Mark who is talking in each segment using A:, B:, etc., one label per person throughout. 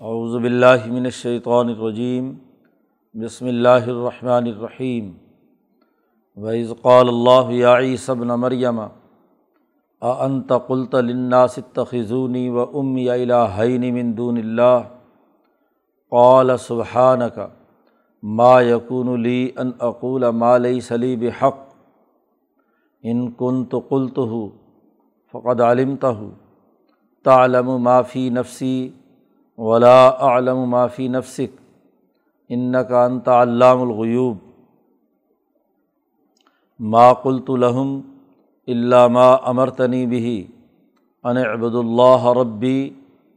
A: اعوذ باللہ من الشیطان الرجیم، بسم اللہ الرحمن الرحیم۔ وعز قال اللہ یا عیسی ابن مریم اانت قلت للناس اتخذونی و امی الہین من دون اللہ قال سبحانک ما یکون لی ان اقول ما لیس لی بحق۔ ان کنت قلتہ فقد علمتہ تعلم ما فی نفسی ولا علم معافی نفسک ان کا انت علام الغیوب۔ ما قلت لہم علامہ امرتنی بھی ان عبد اللہ ربی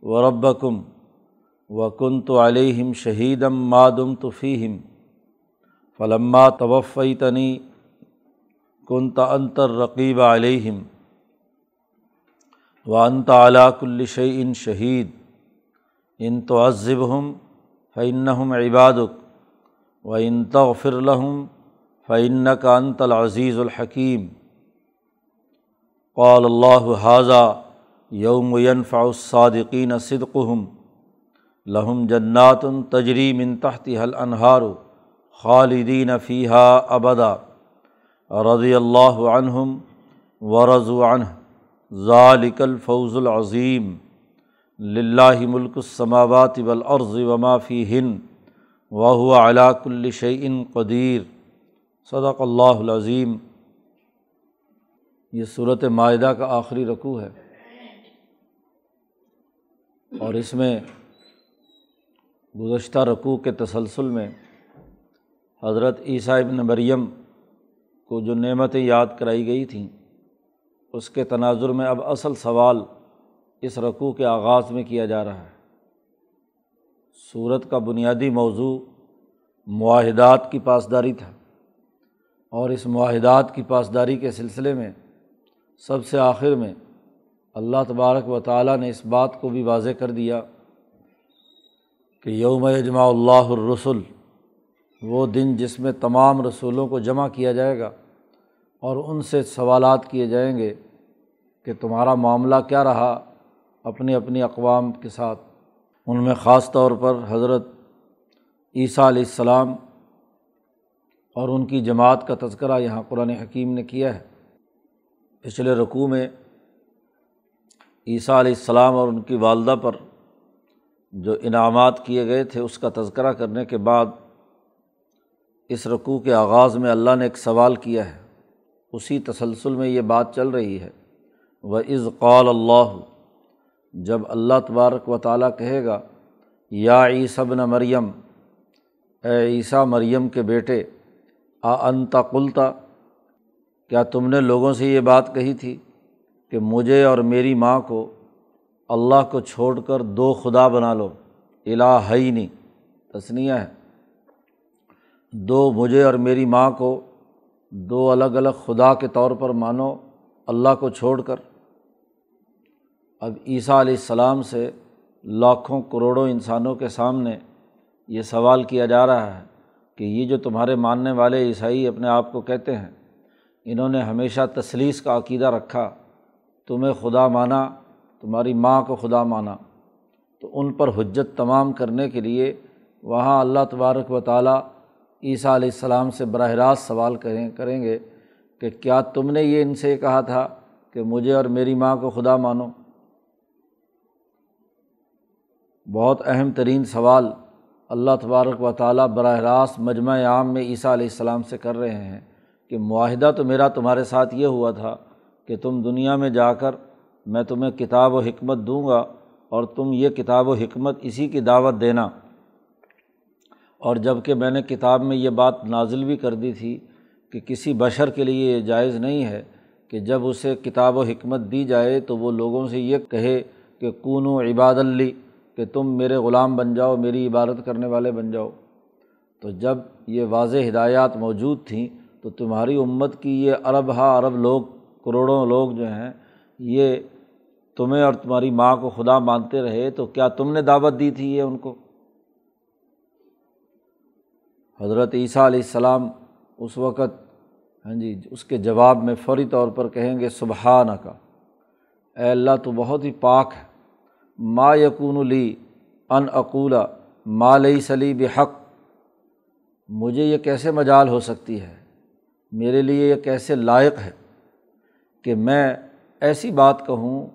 A: و ربکم و کن تو علیہم شہیدم مادم تو فیم فلما توفی تنی کن انتر رقیب علیہم۔ و انت علاق الشعین شہید۔ ان تو عذب ہم فعن عبادک و ان تغفر لہم فعن کا انت العزیز الحکیم۔ قال اللہ حاضہ یوم ینفع الصادقین صدقہم لہم جنات تجری من تحت حل انہار خالدین فیحہ ابدا۔ رضی اللہ عنہم ورض عنہ۔ ذالک الفوز العظیم۔ لاہ ملک السماوات والارض وما فی ہن واہ علاق الشعین قدیر۔ صدق اللہ العظیم۔ یہ صورت معاہدہ کا آخری رقوع ہے۔ اور اس میں گزشتہ رقوع کے تسلسل میں حضرت عیسیٰ ابن مریم کو جو نعمتیں یاد کرائی گئی تھیں، اس کے تناظر میں اب اصل سوال اس رقوع کے آغاز میں کیا جا رہا ہے۔ صورت کا بنیادی موضوع معاہدات کی پاسداری تھا۔ اور اس معاہدات کی پاسداری کے سلسلے میں سب سے آخر میں اللہ تبارک و تعالیٰ نے اس بات کو بھی واضح کر دیا کہ یوم اجماع اللہ الرسول وہ دن جس میں تمام رسولوں کو جمع کیا جائے گا اور ان سے سوالات کیے جائیں گے کہ تمہارا معاملہ کیا رہا۔ اپنی اپنی اقوام کے ساتھ۔ ان میں خاص طور پر حضرت عیسیٰ علیہ السلام اور ان کی جماعت کا تذکرہ یہاں قرآن حکیم نے کیا ہے۔ پچھلے رقوع میں عیسیٰ علیہ السلام اور ان کی والدہ پر جو انعامات کیے گئے تھے، اس کا تذکرہ کرنے کے بعد اس رقوع کے آغاز میں اللہ نے ایک سوال کیا ہے۔ اسی تسلسل میں یہ بات چل رہی ہے۔ وہ از قال اللہ جب اللہ تبارک و تعالیٰ کہے گا، یا عیسب نہ مریم، اے عیسیٰ مریم کے بیٹے، آ انتا قلتا کیا تم نے لوگوں سے یہ بات کہی تھی کہ مجھے اور میری ماں کو اللہ کو چھوڑ کر دو خدا بنا لو؟ الہ ہی نہیں تسنیہ ہے۔ دو مجھے اور میری ماں کو دو الگ الگ خدا کے طور پر مانو، اللہ کو چھوڑ کر۔ اب عیسیٰ علیہ السلام سے لاکھوں کروڑوں انسانوں کے سامنے یہ سوال کیا جا رہا ہے کہ یہ جو تمہارے ماننے والے عیسائی اپنے آپ کو کہتے ہیں، انہوں نے ہمیشہ تصلیس کا عقیدہ رکھا، تمہیں خدا مانا، تمہاری ماں کو خدا مانا۔ تو ان پر حجت تمام کرنے کے لیے وہاں اللہ تبارک و تعالیٰ عیسیٰ علیہ السلام سے براہ راست سوال کریں کریں گے کہ کیا تم نے یہ ان سے کہا تھا کہ مجھے اور میری ماں کو خدا مانو؟ بہت اہم ترین سوال اللہ تبارک و تعالیٰ براہ راست مجمع عام میں عیسیٰ علیہ السلام سے کر رہے ہیں کہ معاہدہ تو میرا تمہارے ساتھ یہ ہوا تھا کہ تم دنیا میں جا کر میں تمہیں کتاب و حکمت دوں گا اور تم یہ کتاب و حکمت اسی کی دعوت دینا۔ اور جبکہ میں نے کتاب میں یہ بات نازل بھی کر دی تھی کہ کسی بشر کے لیے یہ جائز نہیں ہے کہ جب اسے کتاب و حکمت دی جائے تو وہ لوگوں سے یہ کہے کہ کون و عباد اللی کہ تم میرے غلام بن جاؤ، میری عبادت کرنے والے بن جاؤ۔ تو جب یہ واضح ہدایات موجود تھیں، تو تمہاری امت کی یہ عرب ہا عرب لوگ، کروڑوں لوگ جو ہیں، یہ تمہیں اور تمہاری ماں کو خدا مانتے رہے، تو کیا تم نے دعوت دی تھی یہ ان کو؟ حضرت عیسیٰ علیہ السلام اس وقت ہاں جی اس کے جواب میں فوری طور پر کہیں گے سبحانہ کا اے اللہ، تو بہت ہی پاک ہے۔ ما یقون لی ان اقولا مالئی سلی بحق، مجھے یہ کیسے مجال ہو سکتی ہے؟ میرے لیے یہ کیسے لائق ہے کہ میں ایسی بات کہوں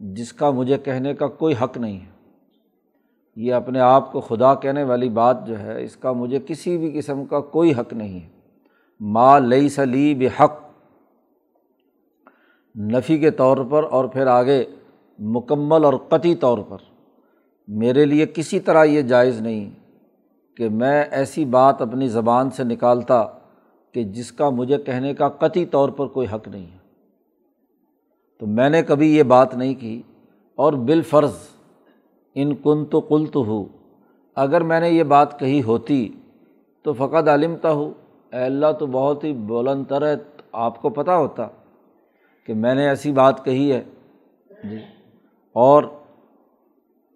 A: جس کا مجھے کہنے کا کوئی حق نہیں ہے؟ یہ اپنے آپ کو خدا کہنے والی بات جو ہے، اس کا مجھے کسی بھی قسم کا کوئی حق نہیں ہے۔ ما لئی سلی بحق، نفی کے طور پر اور پھر آگے مکمل اور قطعی طور پر۔ میرے لیے کسی طرح یہ جائز نہیں کہ میں ایسی بات اپنی زبان سے نکالتا کہ جس کا مجھے کہنے کا قطعی طور پر کوئی حق نہیں ہے۔ تو میں نے کبھی یہ بات نہیں کی اور بالفرض ان کن تو کلت ہو اگر میں نے یہ بات کہی ہوتی تو فقط عالمتا ہو اے اللہ تو بہت ہی بلند تر ہے، آپ کو پتہ ہوتا کہ میں نے ایسی بات کہی ہے۔ جی۔ اور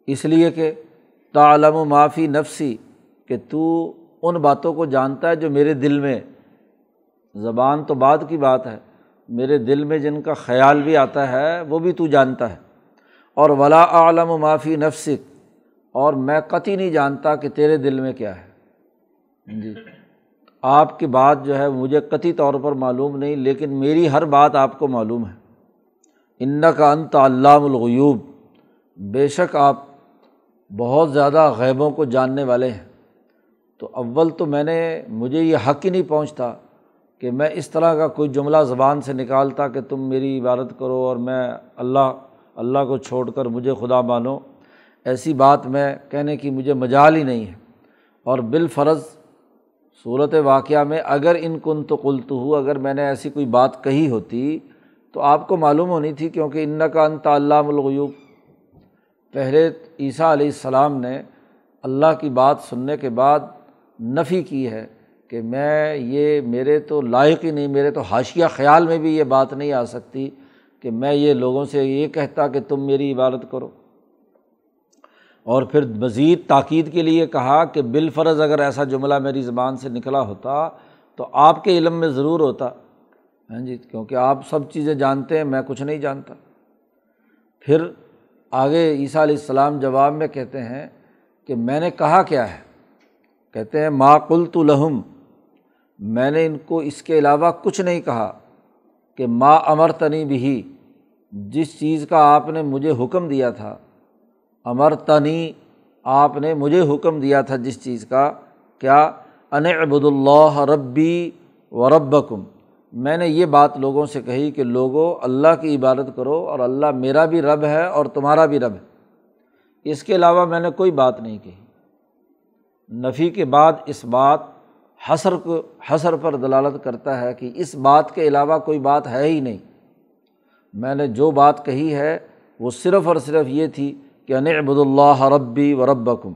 A: اس لیے کہ تعلم و معافی نفسی کہ تو ان باتوں کو جانتا ہے جو میرے دل میں زبان تو بعد کی بات ہے، میرے دل میں جن کا خیال بھی آتا ہے، وہ بھی تو جانتا ہے۔ اور ولا عالم و معافی نفسک، اور میں قطعی نہیں جانتا کہ تیرے دل میں کیا ہے۔ جی۔ آپ کی بات جو ہے مجھے قطعی طور پر معلوم نہیں، لیکن میری ہر بات آپ کو معلوم ہے۔ ان کا انت علام الغیوب۔ بے شک آپ بہت زیادہ غیبوں کو جاننے والے ہیں۔ تو اول تو میں نے، مجھے یہ حق ہی نہیں پہنچتا کہ میں اس طرح کا کوئی جملہ زبان سے نکالتا کہ تم میری عبادت کرو اور میں اللہ اللہ کو چھوڑ کر مجھے خدا مانو۔ ایسی بات میں کہنے کی مجھے مجال ہی نہیں ہے۔ اور بالفرض صورت واقعہ میں اگر ان کن تو قلت ہو اگر میں نے ایسی کوئی بات کہی ہوتی تو آپ کو معلوم ہونی تھی کیونکہ ان کا انت علام الغیوب۔ پہلے عیسیٰ علیہ السلام نے اللہ کی بات سننے کے بعد نفی کی ہے کہ میں یہ میرے تو لائق ہی نہیں، میرے تو حاشیہ خیال میں بھی یہ بات نہیں آ سکتی کہ میں یہ لوگوں سے یہ کہتا کہ تم میری عبادت کرو۔ اور پھر مزید تاکید کے لیے کہا کہ بالفرض اگر ایسا جملہ میری زبان سے نکلا ہوتا تو آپ کے علم میں ضرور ہوتا۔ ہاں جی کیونکہ آپ سب چیزیں جانتے ہیں، میں کچھ نہیں جانتا۔ پھر آگے عیسیٰ علیہ السلام جواب میں کہتے ہیں کہ میں نے کہا کیا ہے؟ کہتے ہیں معقلت الحم میں نے ان کو اس کے علاوہ کچھ نہیں کہا کہ ما امر تنی بھی جس چیز کا آپ نے مجھے حکم دیا تھا۔ امر تنی آپ نے مجھے حکم دیا تھا جس چیز کا۔ کیا؟ ان عبد اللہ ربی و ربکم میں نے یہ بات لوگوں سے کہی کہ لوگوں اللہ کی عبادت کرو اور اللہ میرا بھی رب ہے اور تمہارا بھی رب ہے۔ اس کے علاوہ میں نے کوئی بات نہیں کہی۔ نفی کے بعد اس بات حسر کو، حسر پر دلالت کرتا ہے کہ اس بات کے علاوہ کوئی بات ہے ہی نہیں۔ میں نے جو بات کہی ہے وہ صرف اور صرف یہ تھی کہ ان عبد اللہ ربی و ربکم۔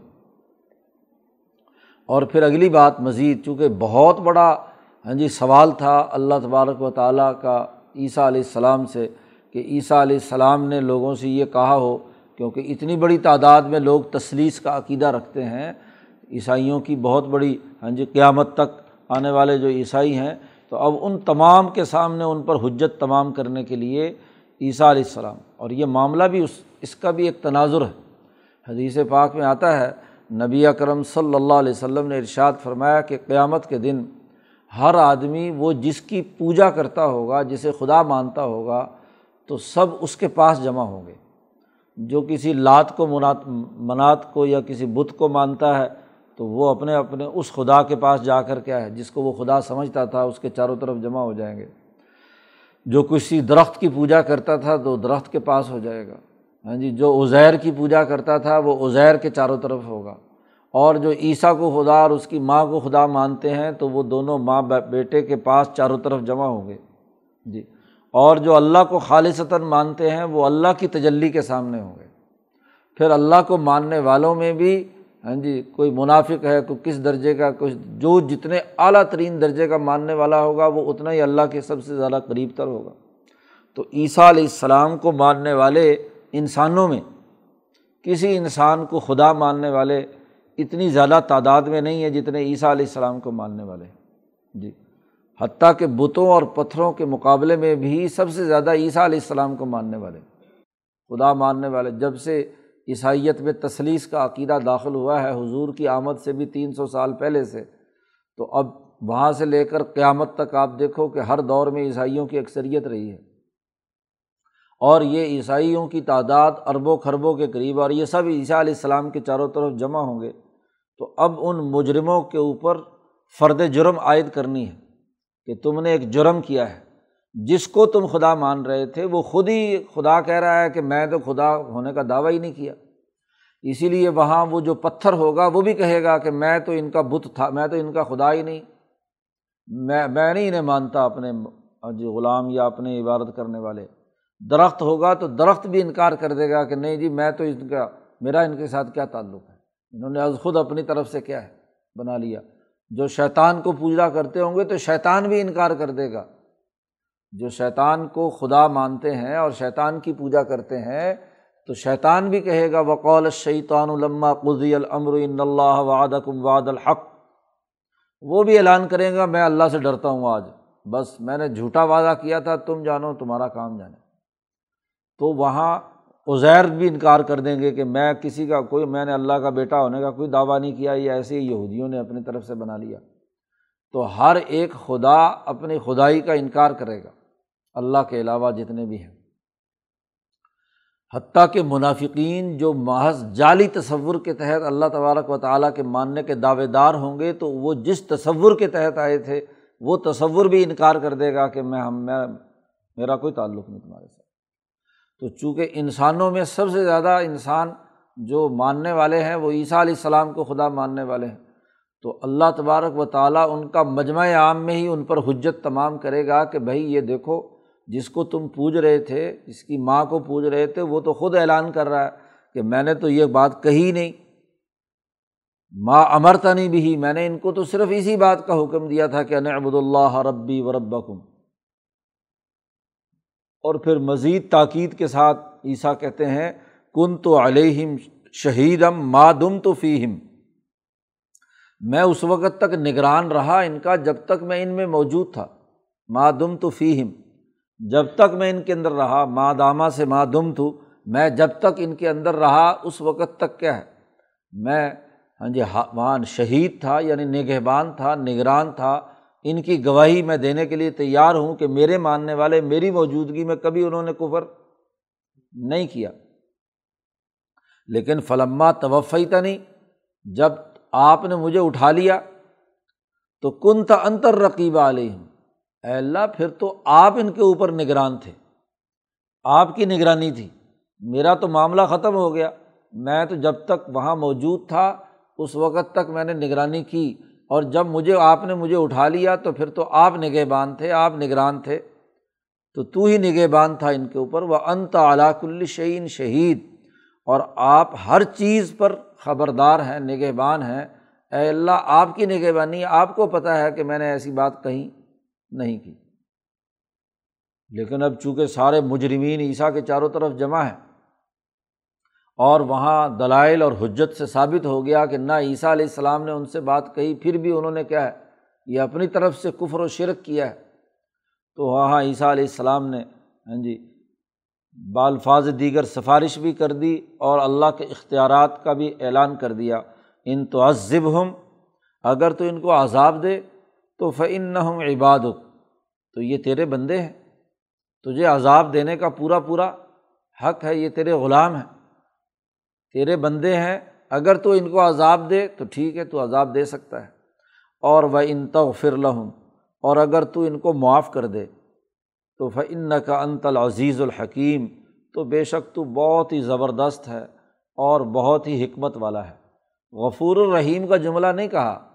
A: اور پھر اگلی بات مزید، چونکہ بہت بڑا ہاں جی سوال تھا اللہ تبارک و تعالیٰ کا عیسیٰ علیہ السلام سے کہ عیسیٰ علیہ السلام نے لوگوں سے یہ کہا ہو، کیونکہ اتنی بڑی تعداد میں لوگ تصلیس کا عقیدہ رکھتے ہیں، عیسائیوں کی بہت بڑی ہاں جی قیامت تک آنے والے جو عیسائی ہیں، تو اب ان تمام کے سامنے ان پر حجت تمام کرنے کے لیے عیسیٰ علیہ السلام۔ اور یہ معاملہ بھی اس اس کا بھی ایک تناظر ہے۔ حدیث پاک میں آتا ہے، نبی اکرم صلی اللہ علیہ وسلم نے ارشاد فرمایا کہ قیامت کے دن ہر آدمی وہ جس کی پوجا کرتا ہوگا، جسے خدا مانتا ہوگا، تو سب اس کے پاس جمع ہوں گے۔ جو کسی لات کو منات منات کو یا کسی بت کو مانتا ہے، تو وہ اپنے اپنے اس خدا کے پاس جا کر کیا ہے جس کو وہ خدا سمجھتا تھا، اس کے چاروں طرف جمع ہو جائیں گے۔ جو کسی درخت کی پوجا کرتا تھا، تو درخت کے پاس ہو جائے گا۔ ہاں جی جو عزیر کی پوجا کرتا تھا، وہ عزیر کے چاروں طرف ہوگا۔ اور جو عیسیٰ کو خدا اور اس کی ماں کو خدا مانتے ہیں، تو وہ دونوں ماں بیٹے کے پاس چاروں طرف جمع ہوں گے۔ جی۔ اور جو اللہ کو خالصتاً مانتے ہیں، وہ اللہ کی تجلی کے سامنے ہوں گے۔ پھر اللہ کو ماننے والوں میں بھی ہاں جی کوئی منافق ہے، کوئی کس درجے کا کچھ جو جتنے اعلیٰ ترین درجے کا ماننے والا ہوگا، وہ اتنا ہی اللہ کے سب سے زیادہ قریب تر ہوگا۔ تو عیسیٰ علیہ السلام کو ماننے والے انسانوں میں، کسی انسان کو خدا ماننے والے اتنی زیادہ تعداد میں نہیں ہے جتنے عیسیٰ علیہ السلام کو ماننے والے ہیں۔ جی۔ حتیٰ کہ بتوں اور پتھروں کے مقابلے میں بھی سب سے زیادہ عیسیٰ علیہ السلام کو ماننے والے خدا ماننے والے، جب سے عیسائیت میں تصلیس کا عقیدہ داخل ہوا ہے، حضور کی آمد سے بھی تین سو سال پہلے سے، تو اب وہاں سے لے کر قیامت تک آپ دیکھو کہ ہر دور میں عیسائیوں کی اکثریت رہی ہے۔ اور یہ عیسائیوں کی تعداد اربوں خربوں کے قریب، اور یہ سب عیسیٰ علیہ السلام کے چاروں طرف جمع ہوں گے۔ تو اب ان مجرموں کے اوپر فرد جرم عائد کرنی ہے کہ تم نے ایک جرم کیا ہے۔ جس کو تم خدا مان رہے تھے، وہ خود ہی خدا کہہ رہا ہے کہ میں تو خدا ہونے کا دعویٰ ہی نہیں کیا۔ اسی لیے وہاں وہ جو پتھر ہوگا، وہ بھی کہے گا کہ میں تو ان کا بت تھا، میں تو ان کا خدا ہی نہیں۔ میں میں نہیں انہیں مانتا اپنے جو غلام یا اپنے عبادت کرنے والے۔ درخت ہوگا تو درخت بھی انکار کر دے گا کہ نہیں جی میں تو ان کا، میرا ان کے ساتھ کیا تعلق ہے؟ انہوں نے از خود اپنی طرف سے کیا ہے، بنا لیا۔ جو شیطان کو پوجا کرتے ہوں گے تو شیطان بھی انکار کر دے گا۔ جو شیطان کو خدا مانتے ہیں اور شیطان کی پوجا کرتے ہیں تو شیطان بھی کہے گا وقول شیطان علما قزی العمر اللہ وعد کم واد الحق۔ وہ بھی اعلان کرے گا میں اللہ سے ڈرتا ہوں آج۔ بس میں نے جھوٹا وعدہ کیا تھا، تم جانو، تمہارا کام جانے۔ تو وہاں عزیر بھی انکار کر دیں گے کہ میں کسی کا کوئی میں نے اللہ کا بیٹا ہونے کا کوئی دعویٰ نہیں کیا، یہ ایسے ہی یہودیوں نے اپنی طرف سے بنا لیا۔ تو ہر ایک خدا اپنی خدائی کا انکار کرے گا، اللہ کے علاوہ جتنے بھی ہیں۔ حتیٰ کہ منافقین جو محض جعلی تصور کے تحت اللہ تبارک و تعالیٰ کے ماننے کے دعوے دار ہوں گے، تو وہ جس تصور کے تحت آئے تھے، وہ تصور بھی انکار کر دے گا کہ میں، ہم، میں، میرا کوئی تعلق نہیں تمہارے ساتھ۔ تو چونکہ انسانوں میں سب سے زیادہ انسان جو ماننے والے ہیں وہ عیسیٰ علیہ السلام کو خدا ماننے والے ہیں۔ تو اللہ تبارک و تعالیٰ ان کا مجمع عام میں ہی ان پر حجت تمام کرے گا کہ بھائی یہ دیکھو، جس کو تم پوج رہے تھے، جس کی ماں کو پوج رہے تھے، وہ تو خود اعلان کر رہا ہے کہ میں نے تو یہ بات کہی نہیں۔ ماں امرتا نہیں بھی میں نے ان کو تو صرف اسی بات کا حکم دیا تھا کہ ابود اللہ ربی و ربکم۔ اور پھر مزید تاکید کے ساتھ عیسیٰ کہتے ہیں کن تو علیہم شہیدم مادم تو فیم میں اس وقت تک نگران رہا ان کا جب تک میں ان میں موجود تھا مادم تو فیم جب تک میں ان کے اندر رہا ماں دامہ سے ماں دم تو میں جب تک ان کے اندر رہا، اس وقت تک کیا ہے؟ میں ہاں جی ہاں، وہاں شہید تھا یعنی نگہبان تھا، نگران تھا ان کی گواہی میں دینے کے لیے تیار ہوں کہ میرے ماننے والے میری موجودگی میں کبھی انہوں نے کفر نہیں کیا۔ لیکن فلما توفی تھا نہیں جب آپ نے مجھے اٹھا لیا، تو کن تھا انتر رقیب علیہ اے اللہ، پھر تو آپ ان کے اوپر نگران تھے۔ آپ کی نگرانی تھی۔ میرا تو معاملہ ختم ہو گیا۔ میں تو جب تک وہاں موجود تھا، اس وقت تک میں نے نگرانی کی۔ اور جب مجھے، آپ نے مجھے اٹھا لیا تو پھر تو آپ نگہ بان تھے، آپ نگران تھے۔ تو تو ہی نگہ بان تھا ان کے اوپر۔ وہ انت علاق الشعین شہید اور آپ ہر چیز پر خبردار ہیں نگہ بان ہیں۔ اے اللہ، آپ کی نگہ بانی آپ کو پتہ ہے کہ میں نے ایسی بات کہیں نہیں کی۔ لیکن اب چونکہ سارے مجرمین عیسیٰ کے چاروں طرف جمع ہیں اور وہاں دلائل اور حجت سے ثابت ہو گیا کہ نہ عیسیٰ علیہ السلام نے ان سے بات کہی، پھر بھی انہوں نے کیا ہے، یہ اپنی طرف سے کفر و شرک کیا ہے۔ تو وہاں عیسیٰ علیہ السلام نے ہاں جی بالفاظ دیگر سفارش بھی کر دی اور اللہ کے اختیارات کا بھی اعلان کر دیا۔ ان تو عذب ہم اگر تو ان کو عذاب دے، تو فعن نہ ہوں عباد تو یہ تیرے بندے ہیں، تجھے عذاب دینے کا پورا پورا حق ہے، یہ تیرے غلام ہیں۔ تیرے بندے ہیں، اگر تو ان کو عذاب دے تو ٹھیک ہے، تو عذاب دے سکتا ہے۔ اور وہ ان تغفر لہم اور اگر تو ان کو معاف کر دے، تو فن کا انتل عزیز الحکیم تو بے شک تو بہت ہی زبردست ہے اور بہت ہی حکمت والا ہے۔ غفور الرحیم کا جملہ نہیں کہا،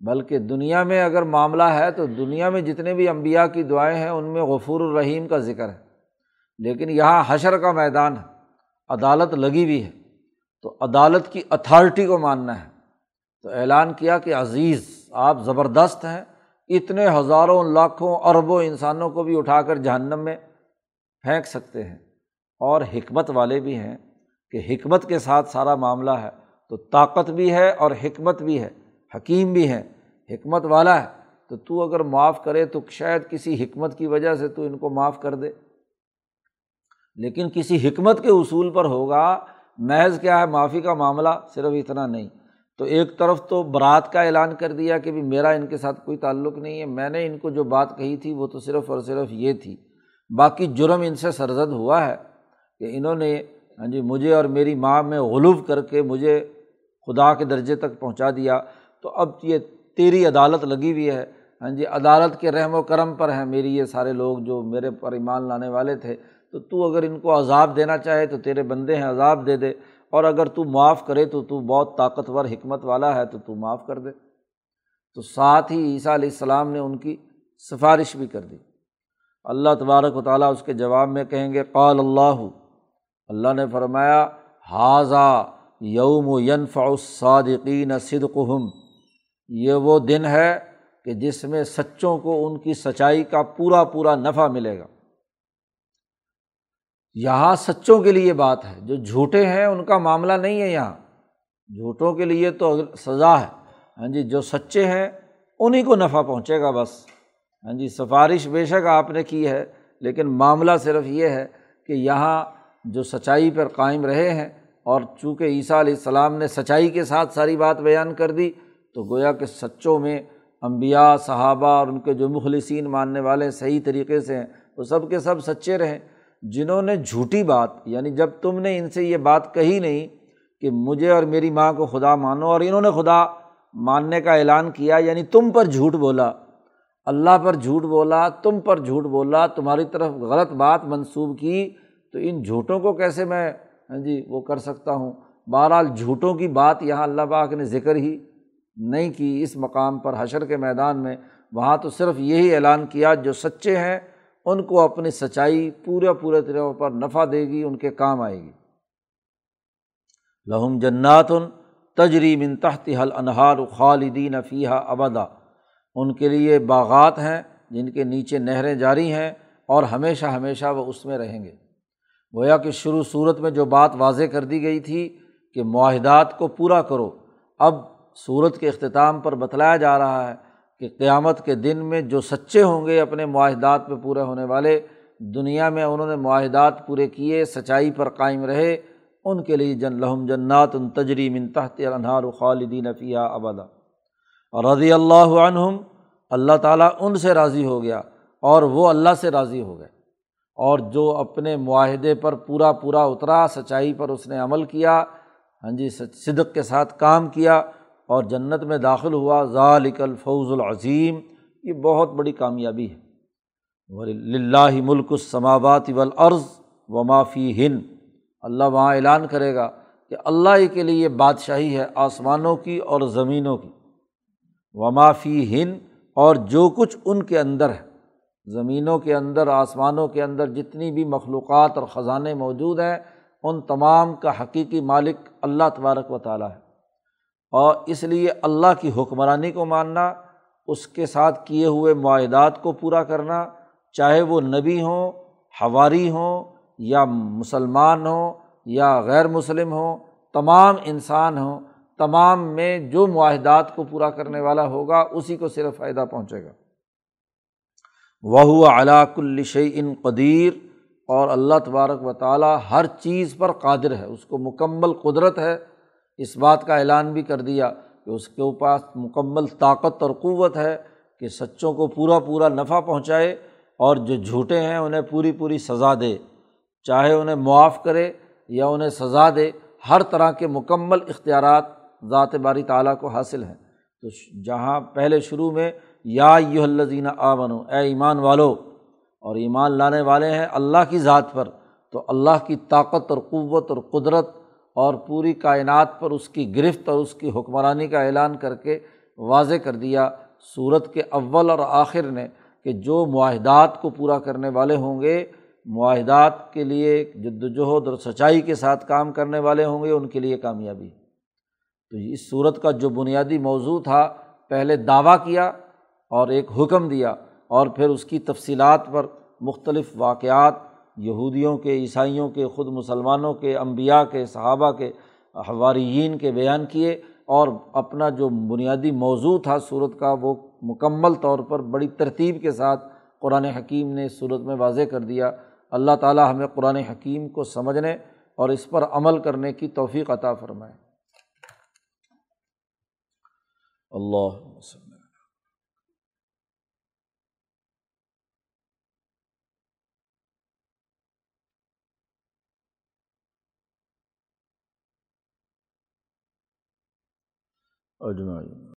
A: بلکہ دنیا میں اگر معاملہ ہے تو دنیا میں جتنے بھی امبیا کی دعائیں ہیں، ان میں غفور الرحیم کا ذکر ہے۔ لیکن یہاں حشر کا میدان ہے، عدالت لگی ہوئی ہے۔ تو عدالت کی اتھارٹی کو ماننا ہے۔ تو اعلان کیا کہ عزیز، آپ زبردست ہیں۔ اتنے ہزاروں، لاکھوں اربوں انسانوں کو بھی اٹھا کر جہنم میں پھینک سکتے ہیں۔ اور حکمت والے بھی ہیں کہ حکمت کے ساتھ سارا معاملہ ہے۔ تو طاقت بھی ہے اور حکمت بھی ہے۔ حکیم بھی ہے حکمت والا ہے۔ تو تو اگر معاف کرے تو شاید کسی حکمت کی وجہ سے تو ان کو معاف کر دے۔ لیکن کسی حکمت کے اصول پر ہوگا محض کیا ہے معافی کا معاملہ صرف اتنا نہیں۔ تو ایک طرف تو برات کا اعلان کر دیا کہ بھی میرا ان کے ساتھ کوئی تعلق نہیں ہے، میں نے ان کو جو بات کہی تھی وہ تو صرف اور صرف یہ تھی۔ باقی جرم ان سے سرزد ہوا ہے کہ انہوں نے ہاں جی مجھے اور میری ماں میں غلوف کر کے مجھے خدا کے درجے تک پہنچا دیا۔ تو اب یہ تیری عدالت لگی ہوئی ہے۔ ہاں جی عدالت کے رحم و کرم پر ہیں میری یہ سارے لوگ جو میرے پر ایمان لانے والے تھے۔ تو تو اگر ان کو عذاب دینا چاہے تو تیرے بندے ہیں، عذاب دے دے۔ اور اگر تو معاف کرے تو تو بہت طاقتور، حکمت والا ہے تو تو معاف کر دے۔ تو ساتھ ہی عیسیٰ علیہ السلام نے ان کی سفارش بھی کر دی۔ اللہ تبارک و تعالیٰ اس کے جواب میں کہیں گے، قال اللہ۔ اللہ نے فرمایا حاضہ یوم و ینف صادقین صدقہم یہ وہ دن ہے کہ جس میں سچوں کو ان کی سچائی کا پورا پورا نفع ملے گا۔ یہاں سچوں کے لیے بات ہے۔ جو جھوٹے ہیں، ان کا معاملہ نہیں ہے یہاں۔ جھوٹوں کے لیے تو سزا ہے۔ ہاں جی جو سچے ہیں انہیں کو نفع پہنچے گا بس۔ ہاں جی سفارش بے شک آپ نے کی ہے، لیکن معاملہ صرف یہ ہے کہ یہاں جو سچائی پر قائم رہے ہیں، اور چونکہ عیسیٰ علیہ السلام نے سچائی کے ساتھ ساری بات بیان کر دی، تو گویا کہ سچوں میں امبیا صحابہ اور ان کے جو مخلصین ماننے والے صحیح طریقے سے ہیں، وہ سب کے سب سچے رہیں۔ جنہوں نے جھوٹی بات یعنی جب تم نے ان سے یہ bات کہی نہیں کہ مجھے اور میری ماں کو خدا مانو اور انہوں نے خدا ماننے کا اعلان کیا یعنی تم پر جھوٹ بولا، اللہ پر جھوٹ بولا، تم پر جھوٹ بولا، تمہاری طرف غلط بات منسوب کی، تو ان جھوٹوں کو کیسے میں ہاں جی وہ کر سکتا ہوں؟ بہرحال جھوٹوں کی بات یہاں اللہ پاک نے ذکر ہی نہیں کی، اس مقام پر حشر کے میدان میں، وہاں تو صرف یہی اعلان کیا جو سچے ہیں ان کو اپنی سچائی پورے پورے طریقوں پر نفع دے گی، ان کے کام آئے گی۔ لہم جنات تجری من تحت حل انہار خالدین فیحہ ابدا۔ ان کے لیے باغات ہیں، جن کے نیچے نہریں جاری ہیں اور ہمیشہ ہمیشہ وہ اس میں رہیں گے۔ گویا کہ شروع صورت میں جو بات واضح کر دی گئی تھی کہ معاہدات کو پورا کرو، اب صورت کے اختتام پر بتلایا جا رہا ہے کہ قیامت کے دن میں جو سچے ہوں گے اپنے معاہدات پہ پورے ہونے والے، دنیا میں انہوں نے معاہدات پورے کیے، سچائی پر قائم رہے، ان کے لیے جن، لہم جنات ان تجری من تحت انہار خالدین فیہ ابدا۔ اور رضی اللہ عنہم، اللہ تعالیٰ ان سے راضی ہو گیا اور وہ اللہ سے راضی ہو گئے۔ اور جو اپنے معاہدے پر پورا پورا اترا، سچائی پر اس نے عمل کیا ہاں جی صدق کے ساتھ کام کیا اور جنت میں داخل ہوا، ذالک الفوز العظیم، یہ بہت بڑی کامیابی ہے۔ ملک السماوات والارض و معافی ہند اللہ وہاں اعلان کرے گا کہ اللہ ہی کے لیے بادشاہی ہے، آسمانوں کی اور زمینوں کی۔ ومافی ہند اور جو کچھ ان کے اندر ہے۔ زمینوں کے اندر، آسمانوں کے اندر جتنی بھی مخلوقات اور خزانے موجود ہیں، ان تمام کا حقیقی مالک اللہ تبارک و تعالیٰ ہے۔ اور اس لیے اللہ کی حکمرانی کو ماننا، اس کے ساتھ کیے ہوئے معاہدات کو پورا کرنا، چاہے وہ نبی ہوں ہواری ہوں، یا مسلمان ہوں، یا غیر مسلم ہوں، تمام انسان ہوں، تمام میں جو معاہدات کو پورا کرنے والا ہوگا، اسی کو صرف فائدہ پہنچے گا۔ وہ علاق ان قدیر، اور اللہ تبارک و تعالیٰ ہر چیز پر قادر ہے، اس کو مکمل قدرت ہے اس بات کا اعلان بھی کر دیا کہ اس کے اوپر مکمل طاقت اور قوت ہے کہ سچوں کو پورا پورا نفع پہنچائے اور جو جھوٹے ہیں انہیں پوری پوری سزا دے۔ چاہے انہیں معاف کرے یا انہیں سزا دے، ہر طرح کے مکمل اختیارات ذات باری تعالیٰ کو حاصل ہیں۔ تو جہاں پہلے شروع میں یا یو الزین آ بنو اے ایمان والو، اور ایمان لانے والے ہیں اللہ کی ذات پر، تو اللہ کی طاقت اور قوت اور قدرت اور پوری کائنات پر اس کی گرفت اور اس کی حکمرانی کا اعلان کر کے واضح کر دیا صورت کے اول اور آخر نے کہ جو معاہدات کو پورا کرنے والے ہوں گے، معاہدات کے لیے جد وجہد اور سچائی کے ساتھ کام کرنے والے ہوں گے، ان کے لیے کامیابی۔ تو اس صورت کا جو بنیادی موضوع تھا، پہلے دعویٰ کیا اور ایک حکم دیا اور پھر اس کی تفصیلات پر مختلف واقعات یہودیوں کے، عیسائیوں کے، خود مسلمانوں کے، انبیاء کے، صحابہ کے حواریین کے بیان کیے اور اپنا جو بنیادی موضوع تھا صورت کا، وہ مکمل طور پر بڑی ترتیب کے ساتھ قرآن حکیم نے صورت میں واضح کر دیا۔ اللہ تعالیٰ ہمیں قرآن حکیم کو سمجھنے اور اس پر عمل کرنے کی توفیق عطا فرمائے۔ اللہ وسلم اجمعین۔